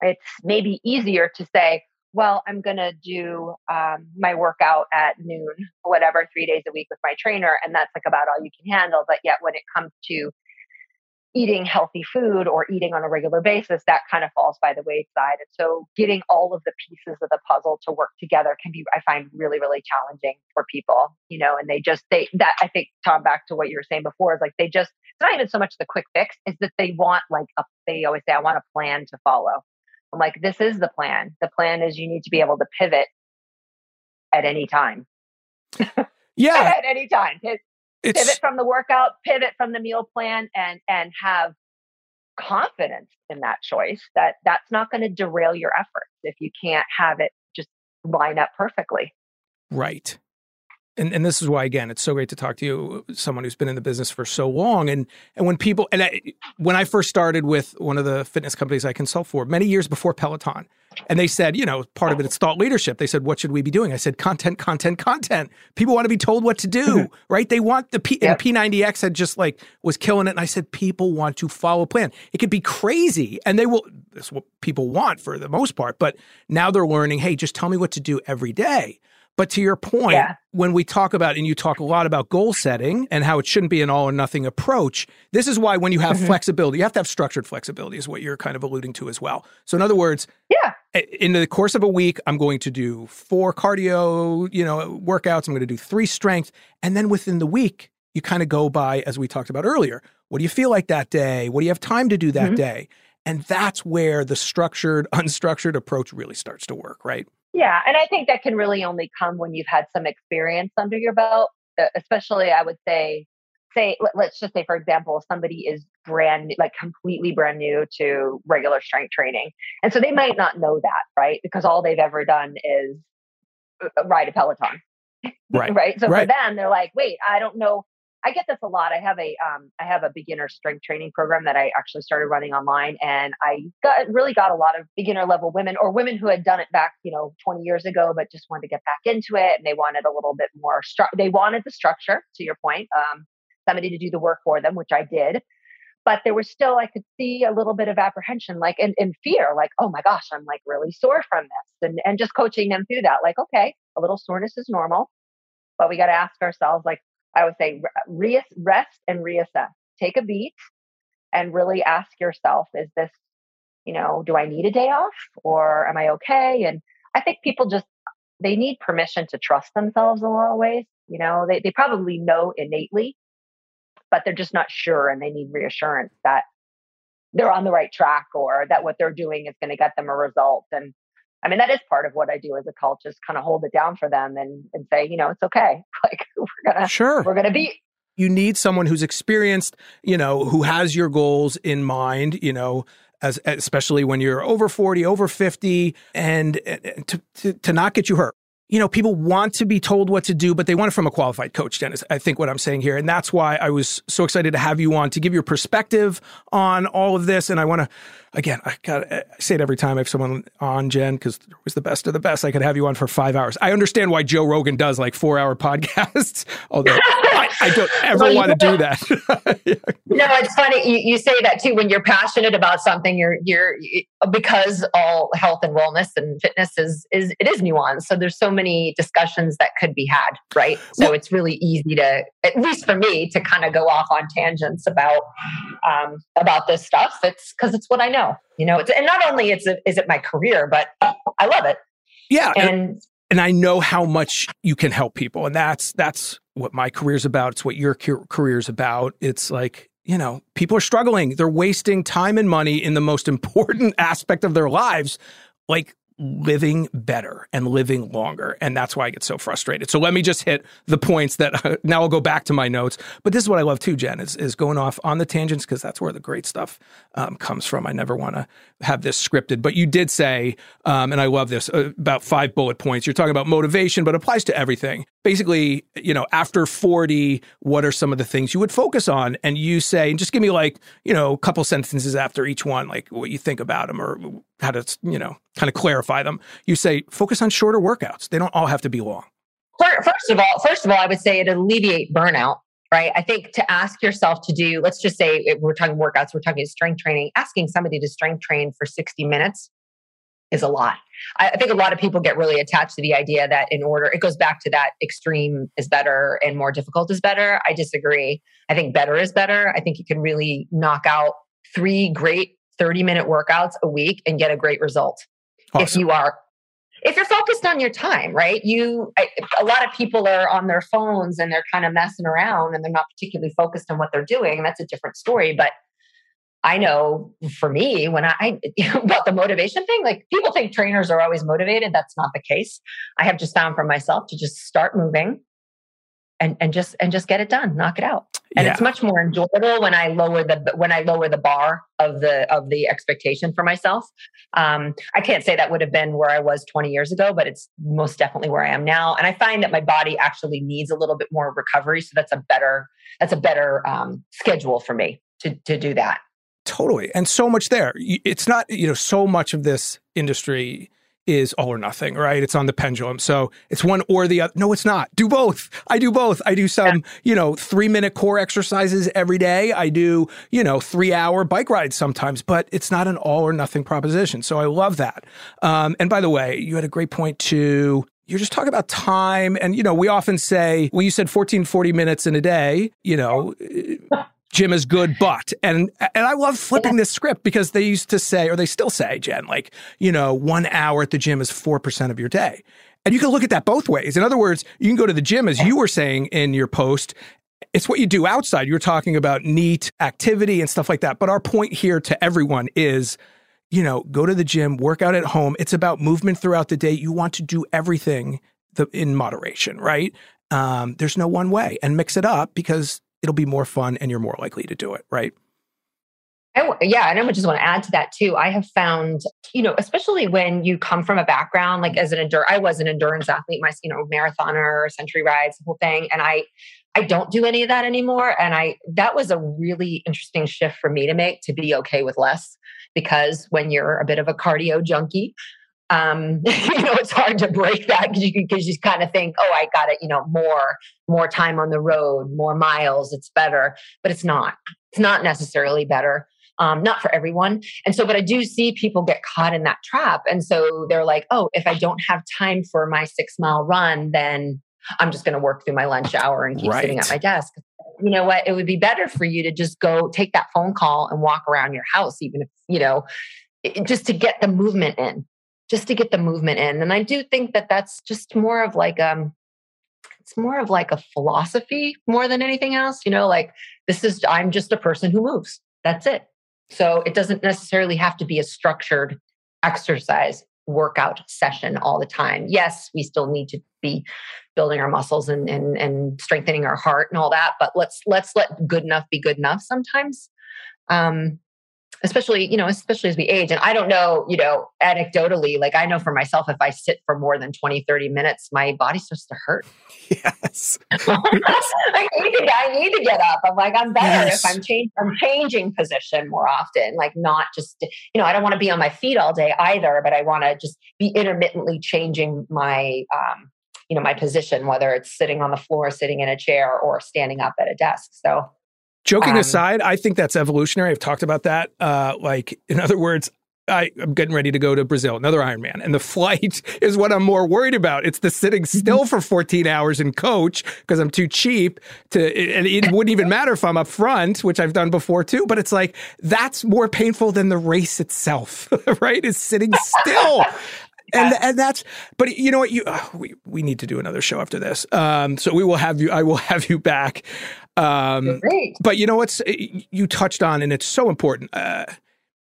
It's maybe easier to say, well, I'm going to do um, my workout at noon, whatever, three days a week with my trainer. And that's like about all you can handle. But yet, when it comes to eating healthy food or eating on a regular basis, that kind of falls by the wayside. And so, getting all of the pieces of the puzzle to work together can be, I find, really, really challenging for people, you know, and they just, they, that I think, Tom, back to what you were saying before, is like they just, it's not even so much the quick fix, is that they want like a, they always say, I want a plan to follow. I'm like, this is the plan. The plan is you need to be able to pivot at any time. Yeah. at any time. Pivot from the workout, pivot from the meal plan, and and have confidence in that choice that that's not going to derail your efforts if you can't have it just line up perfectly. right. And, and this is why again it's so great to talk to you someone who's been in the business for so long. And and when people and I, when i first started with one of the fitness companies i consult for many years before peloton and they said you know part of it it is thought leadership. They said what should we be doing? I said content content content. People want to be told what to do mm-hmm. right? They want the P, and p90x had just like was killing it. And i said people want to follow a plan. It could be crazy and they will that's what people want for the most part. But now they're learning hey just tell me what to do every day but to your point, yeah. when we talk about, and you talk a lot about goal setting and how it shouldn't be an all or nothing approach, this is why when you have mm-hmm. flexibility, you have to have structured flexibility, is what you're kind of alluding to as well. So, in other words, yeah, in the course of a week, I'm going to do four cardio, you know, workouts. I'm going to do three strength, and then within the week, you kind of go by as we talked about earlier. What do you feel like that day? What do you have time to do that mm-hmm. day? And that's where the structured, unstructured approach really starts to work, right? Yeah. And I think that can really only come when you've had some experience under your belt, especially, I would say, say, let's just say, for example, somebody is brand, new, like completely brand new to regular strength training. And so they might not know that, right? Because all they've ever done is uh, ride a Peloton. Right. right. So right. for them, they're like, wait, I don't know I get this a lot. I have a um, I have a beginner strength training program that I actually started running online, and I got really got a lot of beginner level women or women who had done it back, you know, 20 years ago, but just wanted to get back into it, and they wanted a little bit more. Stru- they wanted the structure, to your point, um, somebody to do the work for them, which I did. But there was still, I could see a little bit of apprehension, like and, and fear, like, oh my gosh, I'm like really sore from this, and and just coaching them through that, like, okay, a little soreness is normal, but we got to ask ourselves, like, I would say re- rest and reassess. Take a beat and really ask yourself, is this, you know, do I need a day off or am I okay? And I think people just, they need permission to trust themselves in a lot of ways. You know, they, they probably know innately, but they're just not sure and they need reassurance that they're on the right track or that what they're doing is going to get them a result. And I mean, that is part of what I do as a coach, just kind of hold it down for them and, and say, you know, it's okay. Like we're gonna sure we're gonna be you need someone who's experienced, you know, who has your goals in mind, you know, as especially when you're over 40, over 50, and, and to, to, to not get you hurt you know, people want to be told what to do, but they want it from a qualified coach, Dennis. I think what I'm saying here. And that's why I was so excited to have you on to give your perspective on all of this. And I want to, again, I got I say it every time I have someone on, Jen, because it was the best of the best. I could have you on for five hours. I understand why Joe Rogan does like four hour podcasts, although I, I, don't ever well, want to do that. yeah. No, it's funny. You, you say that too. When you're passionate about something, you're, you're, because all health and wellness and fitness is, is, it is nuanced. So there's so many many discussions that could be had, right? So well, it's really easy to, at least for me, to kind of go off on tangents about um, about this stuff. It's because it's what I know, you know. It's, and not only it's is it is it my career, but I love it. Yeah, and and I know how much you can help people, and that's that's what my career's about. It's what your career's about. It's like you know, people are struggling. They're wasting time and money in the most important aspect of their lives, like living better and living longer. And that's why I get so frustrated. So let me just hit the points that uh, now I'll go back to my notes. But this is what I love too, Jen, is, is going off on the tangents because that's where the great stuff um, comes from. I never want to have this scripted. But you did say, um, and I love this, uh, about five bullet points. You're talking about motivation, but applies to everything. Basically, you know, after 40, what are some of the things you would focus on? And you say, and just give me like, you know, a couple sentences after each one, like what you think about them or how to, you know, kind of clarify them. You say focus on shorter workouts. They don't all have to be long. First of all, first of all, I would say it alleviate burnout, right? I think to ask yourself to do, let's just say we're talking workouts, we're talking strength training, asking somebody to strength train for 60 minutes is a lot. I think a lot of people get really attached to the idea that in order, it goes back to that extreme is better and more difficult is better. I disagree. I think better is better. I think you can really knock out three great 30 minute workouts a week and get a great result. Awesome. If you are if you're focused on your time, right? You, I, a lot of people are on their phones and they're kind of messing around and they're not particularly focused on what they're doing. That's a different story. But I know for me, when I, about the motivation thing, like people think trainers are always motivated. That's not the case. I have just found for myself to just start moving and and just and just get it done, knock it out. And Yeah. it's much more enjoyable when I lower the when I lower the bar of the of the expectation for myself. Um, I can't say that would have been where I was 20 years ago, but it's most definitely where I am now. And I find that my body actually needs a little bit more recovery, so that's a better that's a better um, schedule for me to to do that. Totally. And so much there. It's not, you know, so much of this industry is all or nothing, right? It's on the pendulum. So it's one or the other. No, it's not. Do both. I do both. I do some, you know, three minute core exercises every day. I do, you know, three hour bike rides sometimes, but it's not an all or nothing proposition. So I love that. Um, and by the way, you had a great point too. You're just talking about time. And, you know, we often say, well, you said 14, 40 minutes in a day, you know, Gym is good, but and and I love flipping this script because they used to say, or they still say, Jen, like you know, one hour at the gym is four percent of your day, and you can look at that both ways. In other words, you can go to the gym as you were saying in your post. It's what you do outside. You were talking about NEAT activity and stuff like that. But our point here to everyone is, you know, go to the gym, work out at home. It's about movement throughout the day. You want to do everything the, in moderation, right? Um, there's no one way, and mix it up because it'll be more fun and you're more likely to do it, right? I yeah, and I just want to add to that too. I have found, you know, especially when you come from a background like as an endurance, I was an endurance athlete, my you know marathoner, century rides, the whole thing, and I, I don't do any of that anymore. And I that was a really interesting shift for me to make to be okay with less, because when you're a bit of a cardio junkie, um, you know, it's hard to break that because you because you kind of think, oh, I got it, you know, more more time on the road, more miles, it's better, but it's not. It's not necessarily better um, not for everyone. And so, but I do see people get caught in that trap. And so they're like, oh, if I don't have time for my six mile run, then I'm just going to work through my lunch hour and keep sitting at my desk. You know what? It would be better for you to just go take that phone call and walk around your house, even if, you know, it- just to get the movement in, just to get the movement in. And I do think that that's just more of like, um, it's more of like a philosophy more than anything else. You know, like this is, I'm just a person who moves. That's it. So it doesn't necessarily have to be a structured exercise workout session all the time. Yes, we still need to be building our muscles and and, and strengthening our heart and all that, but let's let's let good enough be good enough sometimes. Um especially you know especially as we age and i don't know you know anecdotally like i know for myself if i sit for more than 20 30 minutes my body starts to hurt Yes. I need to I need to get up. I'm like, I'm better Yes. if I'm change I'm changing position more often. Like not just you know, I don't want to be on my feet all day either, but I want to just be intermittently changing my um, you know, my position, whether it's sitting on the floor, sitting in a chair, or standing up at a desk. So Joking Um, aside, I think that's evolutionary. I've talked about that. Uh, like, in other words, I, I'm getting ready to go to Brazil, another Ironman, and the flight is what I'm more worried about. It's the sitting Mm-hmm. still for 14 hours in coach because I'm too cheap to, and it wouldn't even matter if I'm up front, which I've done before too. But it's like that's more painful than the race itself, right? Is sitting still. And, and that's, but you know what? You uh, we we need to do another show after this. Um, so we will have you. I will have you back. Um, great. but you know what's you touched on, and it's so important. Uh,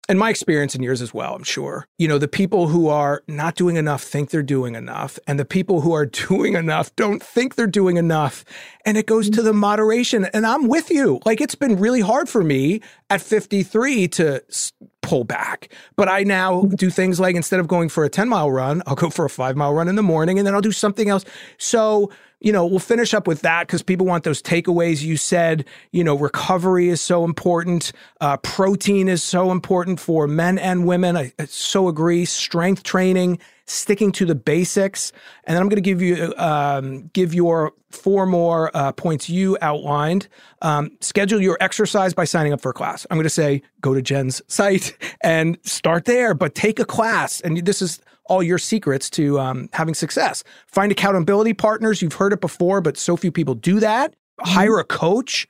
in my experience and yours as well, I'm sure. You know, the people who are not doing enough think they're doing enough, and the people who are doing enough don't think they're doing enough. And it goes to the moderation. And I'm with you. Like it's been really hard for me at 53 to s- pull back, but I now do things like instead of going for a 10 mile run, I'll go for a five mile run in the morning, and then I'll do something else. So you know, we'll finish up with that because people want those takeaways. You said, you know, recovery is so important. Uh, protein is so important for men and women. I, I so agree. Strength training, sticking to the basics, and then I'm going to give you um, give your four more uh, points you outlined. Um, schedule your exercise by signing up for a class. I'm going to say go to Jen's site and start there, but take a class. And this is all your secrets to um, having success. Find accountability partners. You've heard it before, but so few people do that. Hire a coach.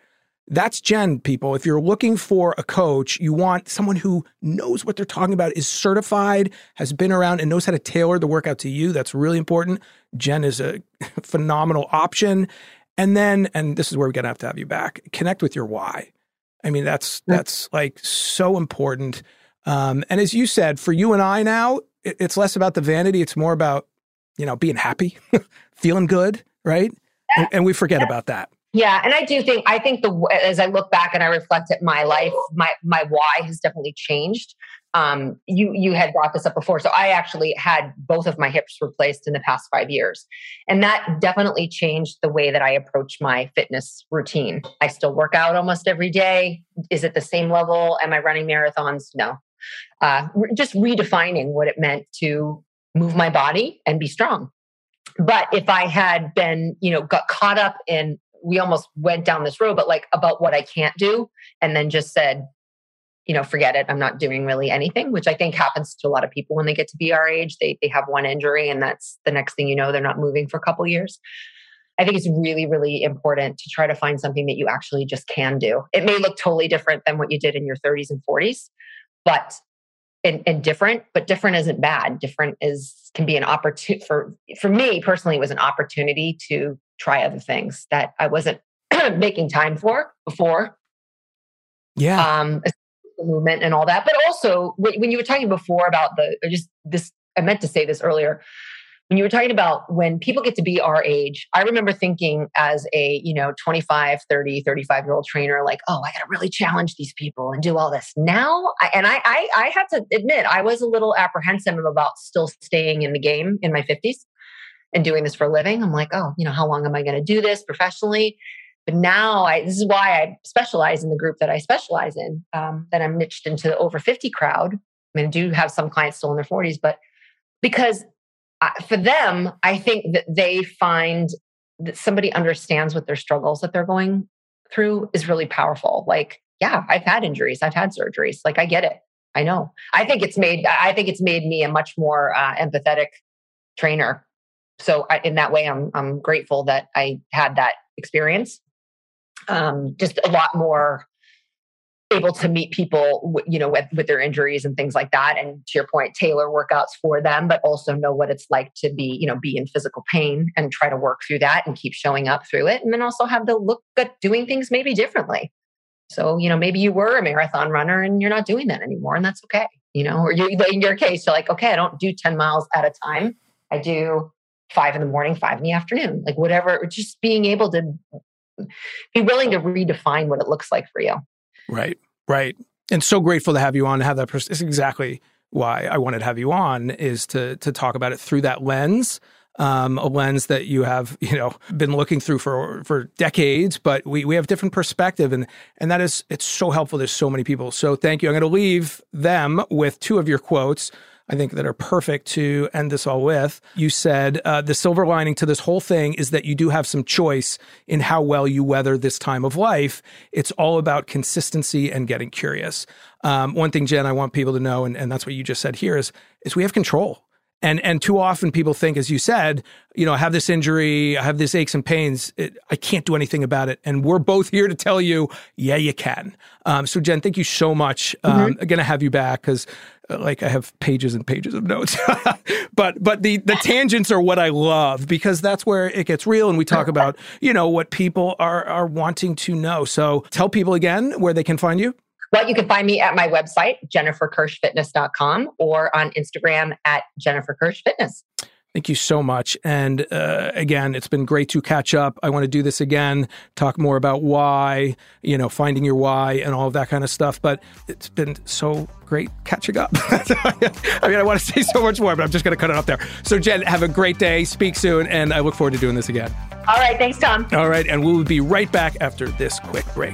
That's Jen, people. If you're looking for a coach, you want someone who knows what they're talking about, is certified, has been around, and knows how to tailor the workout to you. That's really important. Jen is a phenomenal option. And then, and this is where we're gonna have to have you back. Connect with your why. I mean, that's that's like so important. Um, and as you said, for you and I now, it's less about the vanity. It's more about, you know, being happy, feeling good, right? and we forget about that. Yeah, and I do think I think the as I look back and I reflect at my life, my my why has definitely changed. Um, you you had brought this up before, so I actually had both of my hips replaced in the past five years, and that definitely changed the way that I approach my fitness routine. I still work out almost every day. Is it the same level? Am I running marathons? No. Uh, just redefining what it meant to move my body and be strong. But if I had been, you know, got caught up in we almost went down this road, but like about what I can't do, and then just said, you know, forget it. I'm not doing really anything, which I think happens to a lot of people when they get to be our age. They they have one injury, and that's the next thing you know, they're not moving for a couple years. I think it's really, really important to try to find something that you actually just can do. It may look totally different than what you did in your 30s and 40s, but and, and different, but different isn't bad. Different is can be an opportunity for for me personally. It was an opportunity to try other things that I wasn't making time for before. Yeah. Um, movement and all that. But also, when you were talking before about the, just this, I meant to say this earlier. When you were talking about when people get to be our age, I remember thinking as a, you know, 25, 30, 35 year old trainer, like, oh, I got to really challenge these people and do all this. Now, I, and I, I, I had to admit, I was a little apprehensive about still staying in the game in my 50s and doing this for a living. I'm like, oh, you know, how long am I going to do this professionally? But now I, this is why I specialize in the group that I specialize in, um, that I'm niched into the over 50 crowd. I mean, I do have some clients still in their 40s, but because for them, I think that they find that somebody understands what their struggles that they're going through is really powerful. Like, yeah, I've had injuries, I've had surgeries. Like, I get it. I know. I think it's made. I think it's made me a much more uh, empathetic trainer so I, in that way, I'm I'm grateful that I had that experience. Um, just a lot more able to meet people, you know, with, with their injuries and things like that. And to your point, tailor workouts for them, but also know what it's like to be, you know, be in physical pain and try to work through that and keep showing up through it. And then also have the look at doing things maybe differently. So, you know, maybe you were a marathon runner and you're not doing that anymore, and that's okay. You know, or you, in your case, you're like, okay, I don't do 10 miles at a time. I do five in the morning, five in the afternoon, like whatever, just being able to be willing to redefine what it looks like for you. Right, right. And so grateful to have you on, to have that person. It's exactly why I wanted to have you on is to to talk about it through that lens. Um, a lens that you have, you know, been looking through for for decades, but we we have different perspective, and and that is it's so helpful to so many people. So thank you. I'm going to leave them with two of your quotes. I think that are perfect to end this all with. You said uh, the silver lining to this whole thing is that you do have some choice in how well you weather this time of life. It's all about consistency and getting curious. Um, one thing, Jen, I want people to know, and, and that's what you just said here, is is we have control. And and too often people think, as you said, you know, I have this injury, I have this aches and pains, it, I can't do anything about it. And we're both here to tell you, yeah, you can. Um, so Jen, thank you so much. Um, mm-hmm. Gonna have you back because Uh, like I have pages and pages of notes. but but the the tangents are what I love because that's where it gets real and we talk about, you know, what people are are wanting to know. So tell people again where they can find you. Well, you can find me at my website, jenniferkirschfitness.com, or on Instagram at jenniferkirschfitness. Thank you so much. And uh, again, it's been great to catch up. I want to do this again, talk more about why, you know, finding your why and all of that kind of stuff. But it's been so great catching up. I mean, I want to say so much more, but I'm just going to cut it off there. So, Jen, have a great day. Speak soon. And I look forward to doing this again. All right. Thanks, Tom. All right. And we'll be right back after this quick break.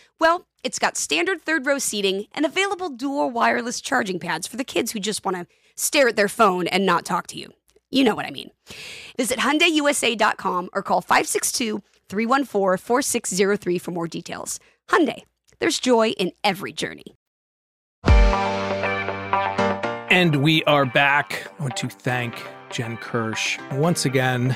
Well, it's got standard third row seating and available dual wireless charging pads for the kids who just want to stare at their phone and not talk to you. You know what I mean. Visit HyundaiUSA.com or call 562-314-4603 for more details. Hyundai, there's joy in every journey. And we are back. I want to thank Jen Kirsch once again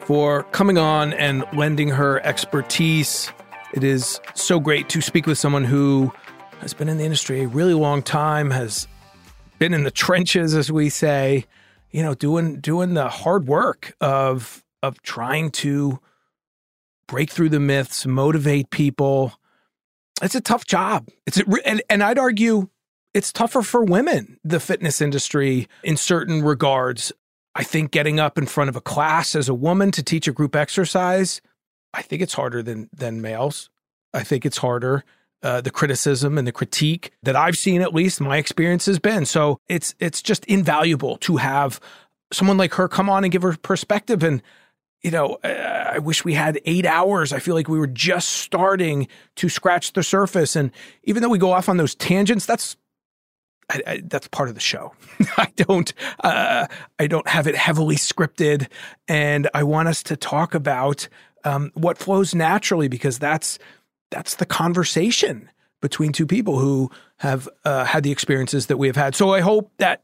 for coming on and lending her expertise. It is so great to speak with someone who has been in the industry a really long time, has been in the trenches, as we say, you know, doing doing the hard work of of trying to break through the myths, motivate people. It's a tough job. It's a, and and I'd argue it's tougher for women, the fitness industry in certain regards. I think getting up in front of a class as a woman to teach a group exercise, I think it's harder than than males. I think it's harder. Uh, the criticism and the critique that I've seen, at least my experience has been. So it's it's just invaluable to have someone like her come on and give her perspective. And you know, I wish we had eight hours. I feel like we were just starting to scratch the surface. And even though we go off on those tangents, that's I, I, that's part of the show. I don't uh, I don't have it heavily scripted, and I want us to talk about um, what flows naturally because that's that's the conversation between two people who have uh, had the experiences that we have had. So I hope that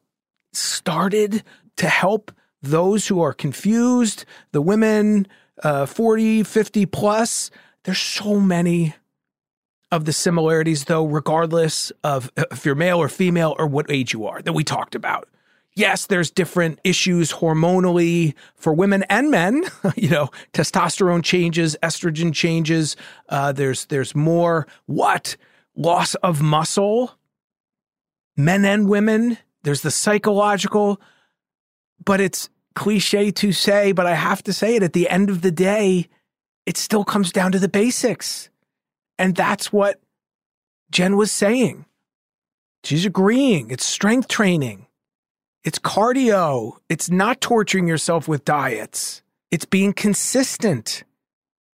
started to help those who are confused, the women uh, 40, 50 plus. There's so many of the similarities, though, regardless of if you're male or female or what age you are, that we talked about. Yes, there's different issues hormonally for women and men. you know, testosterone changes, estrogen changes. Uh, there's there's more what loss of muscle, men and women. There's the psychological, but it's cliche to say, but I have to say it. At the end of the day, it still comes down to the basics. And that's what Jen was saying. She's agreeing. It's strength training. It's cardio. It's not torturing yourself with diets. It's being consistent.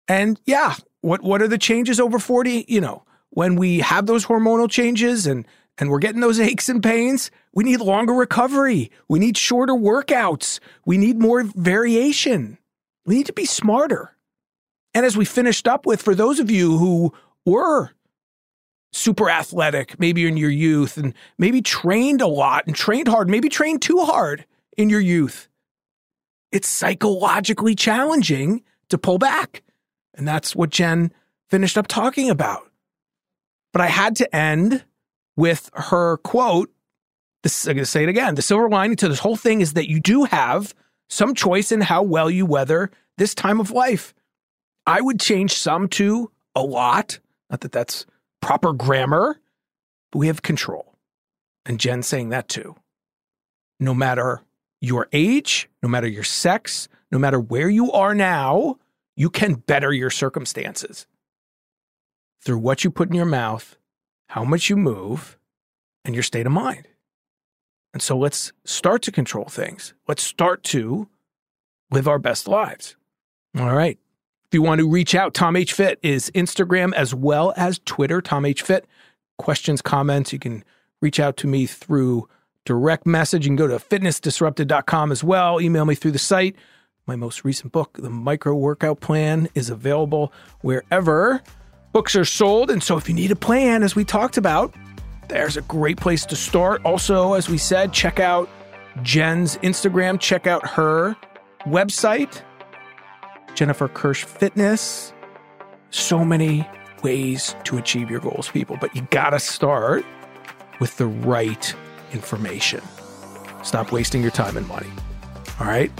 And yeah, what what are the changes over 40? You know, when we have those hormonal changes and and we're getting those aches and pains, we need longer recovery. We need shorter workouts. We need more variation. We need to be smarter. And as we finished up with, for those of you who were super athletic, maybe in your youth, and maybe trained a lot and trained hard, maybe trained too hard in your youth. It's psychologically challenging to pull back. And that's what Jen finished up talking about. But I had to end with her quote. This, I'm going to say it again. The silver lining to this whole thing is that you do have some choice in how well you weather this time of life. I would change some to a lot. Not that that's proper grammar, but we have control. And Jen's saying that too. No matter your age, no matter your sex, no matter where you are now, you can better your circumstances through what you put in your mouth, how much you move, and your state of mind. And so let's start to control things. Let's start to live our best lives. All right. If you want to reach out, Tom H. Fit is Instagram as well as Twitter, Tom H. Fit. Questions, comments, you can reach out to me through direct message. You can go to fitnessdisrupted.com as well. Email me through the site. My most recent book, The Micro Workout Plan, is available wherever books are sold. And so if you need a plan, as we talked about, there's a great place to start. Also, as we said, check out Jen's Instagram, check out her website, Jennifer Kirsch Fitness. So many ways to achieve your goals, people, but you gotta start with the right information. Stop wasting your time and money. All right?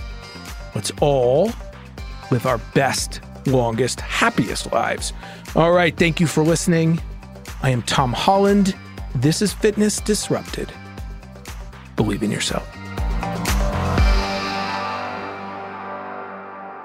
Let's all live our best, longest, happiest lives. All right. Thank you for listening. I am Tom Holland. This is Fitness Disrupted. Believe in yourself.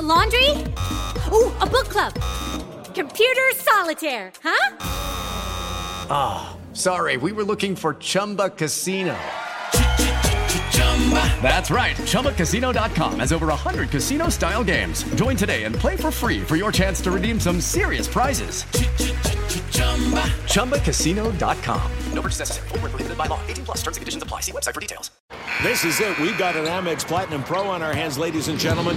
A laundry? Ooh, a book club. Computer solitaire, huh? Ah. Sorry, we were looking for Chumba Casino. That's right. ChumbaCasino.com has over 100 casino style games. Join today and play for free for your chance to redeem some serious prizes. ChumbaCasino.com. No purchase necessary. Full prohibited by law. 18 plus terms and conditions apply. See website for details. This is it. We've got an Amex Platinum Pro on our hands, ladies and gentlemen.